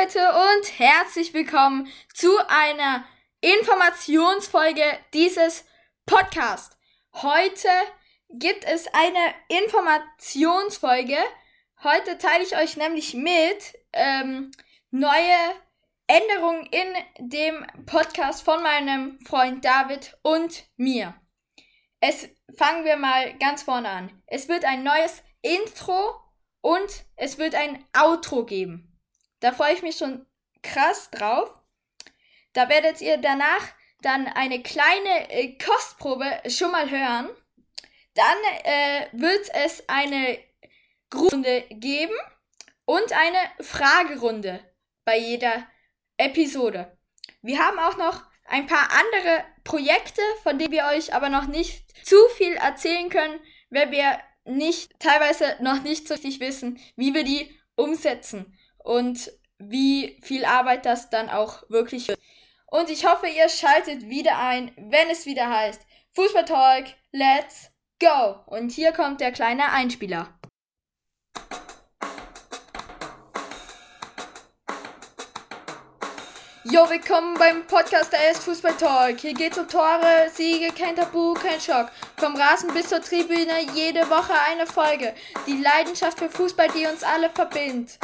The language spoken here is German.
Leute und herzlich willkommen zu einer Informationsfolge dieses Podcasts. Heute gibt es eine Informationsfolge. Heute teile ich euch nämlich mit ähm, neue Änderungen in dem Podcast von meinem Freund David und mir. Es fangen wir mal ganz vorne an. Es wird ein neues Intro und es wird ein Outro geben. Da freue ich mich schon krass drauf. Da werdet ihr danach dann eine kleine äh, Kostprobe schon mal hören. Dann äh, wird es eine Grunde geben und eine Fragerunde bei jeder Episode. Wir haben auch noch ein paar andere Projekte, von denen wir euch aber noch nicht zu viel erzählen können, weil wir nicht teilweise noch nicht so richtig wissen, wie wir die umsetzen und wie viel Arbeit das dann auch wirklich wird. Und ich hoffe, ihr schaltet wieder ein, wenn es wieder heißt Fußball Talk, let's go! Und hier kommt der kleine Einspieler. Jo, willkommen beim Podcast der S Fußball Talk. Hier geht's um Tore, Siege, kein Tabu, kein Schock. Vom Rasen bis zur Tribüne, jede Woche eine Folge. Die Leidenschaft für Fußball, die uns alle verbindet.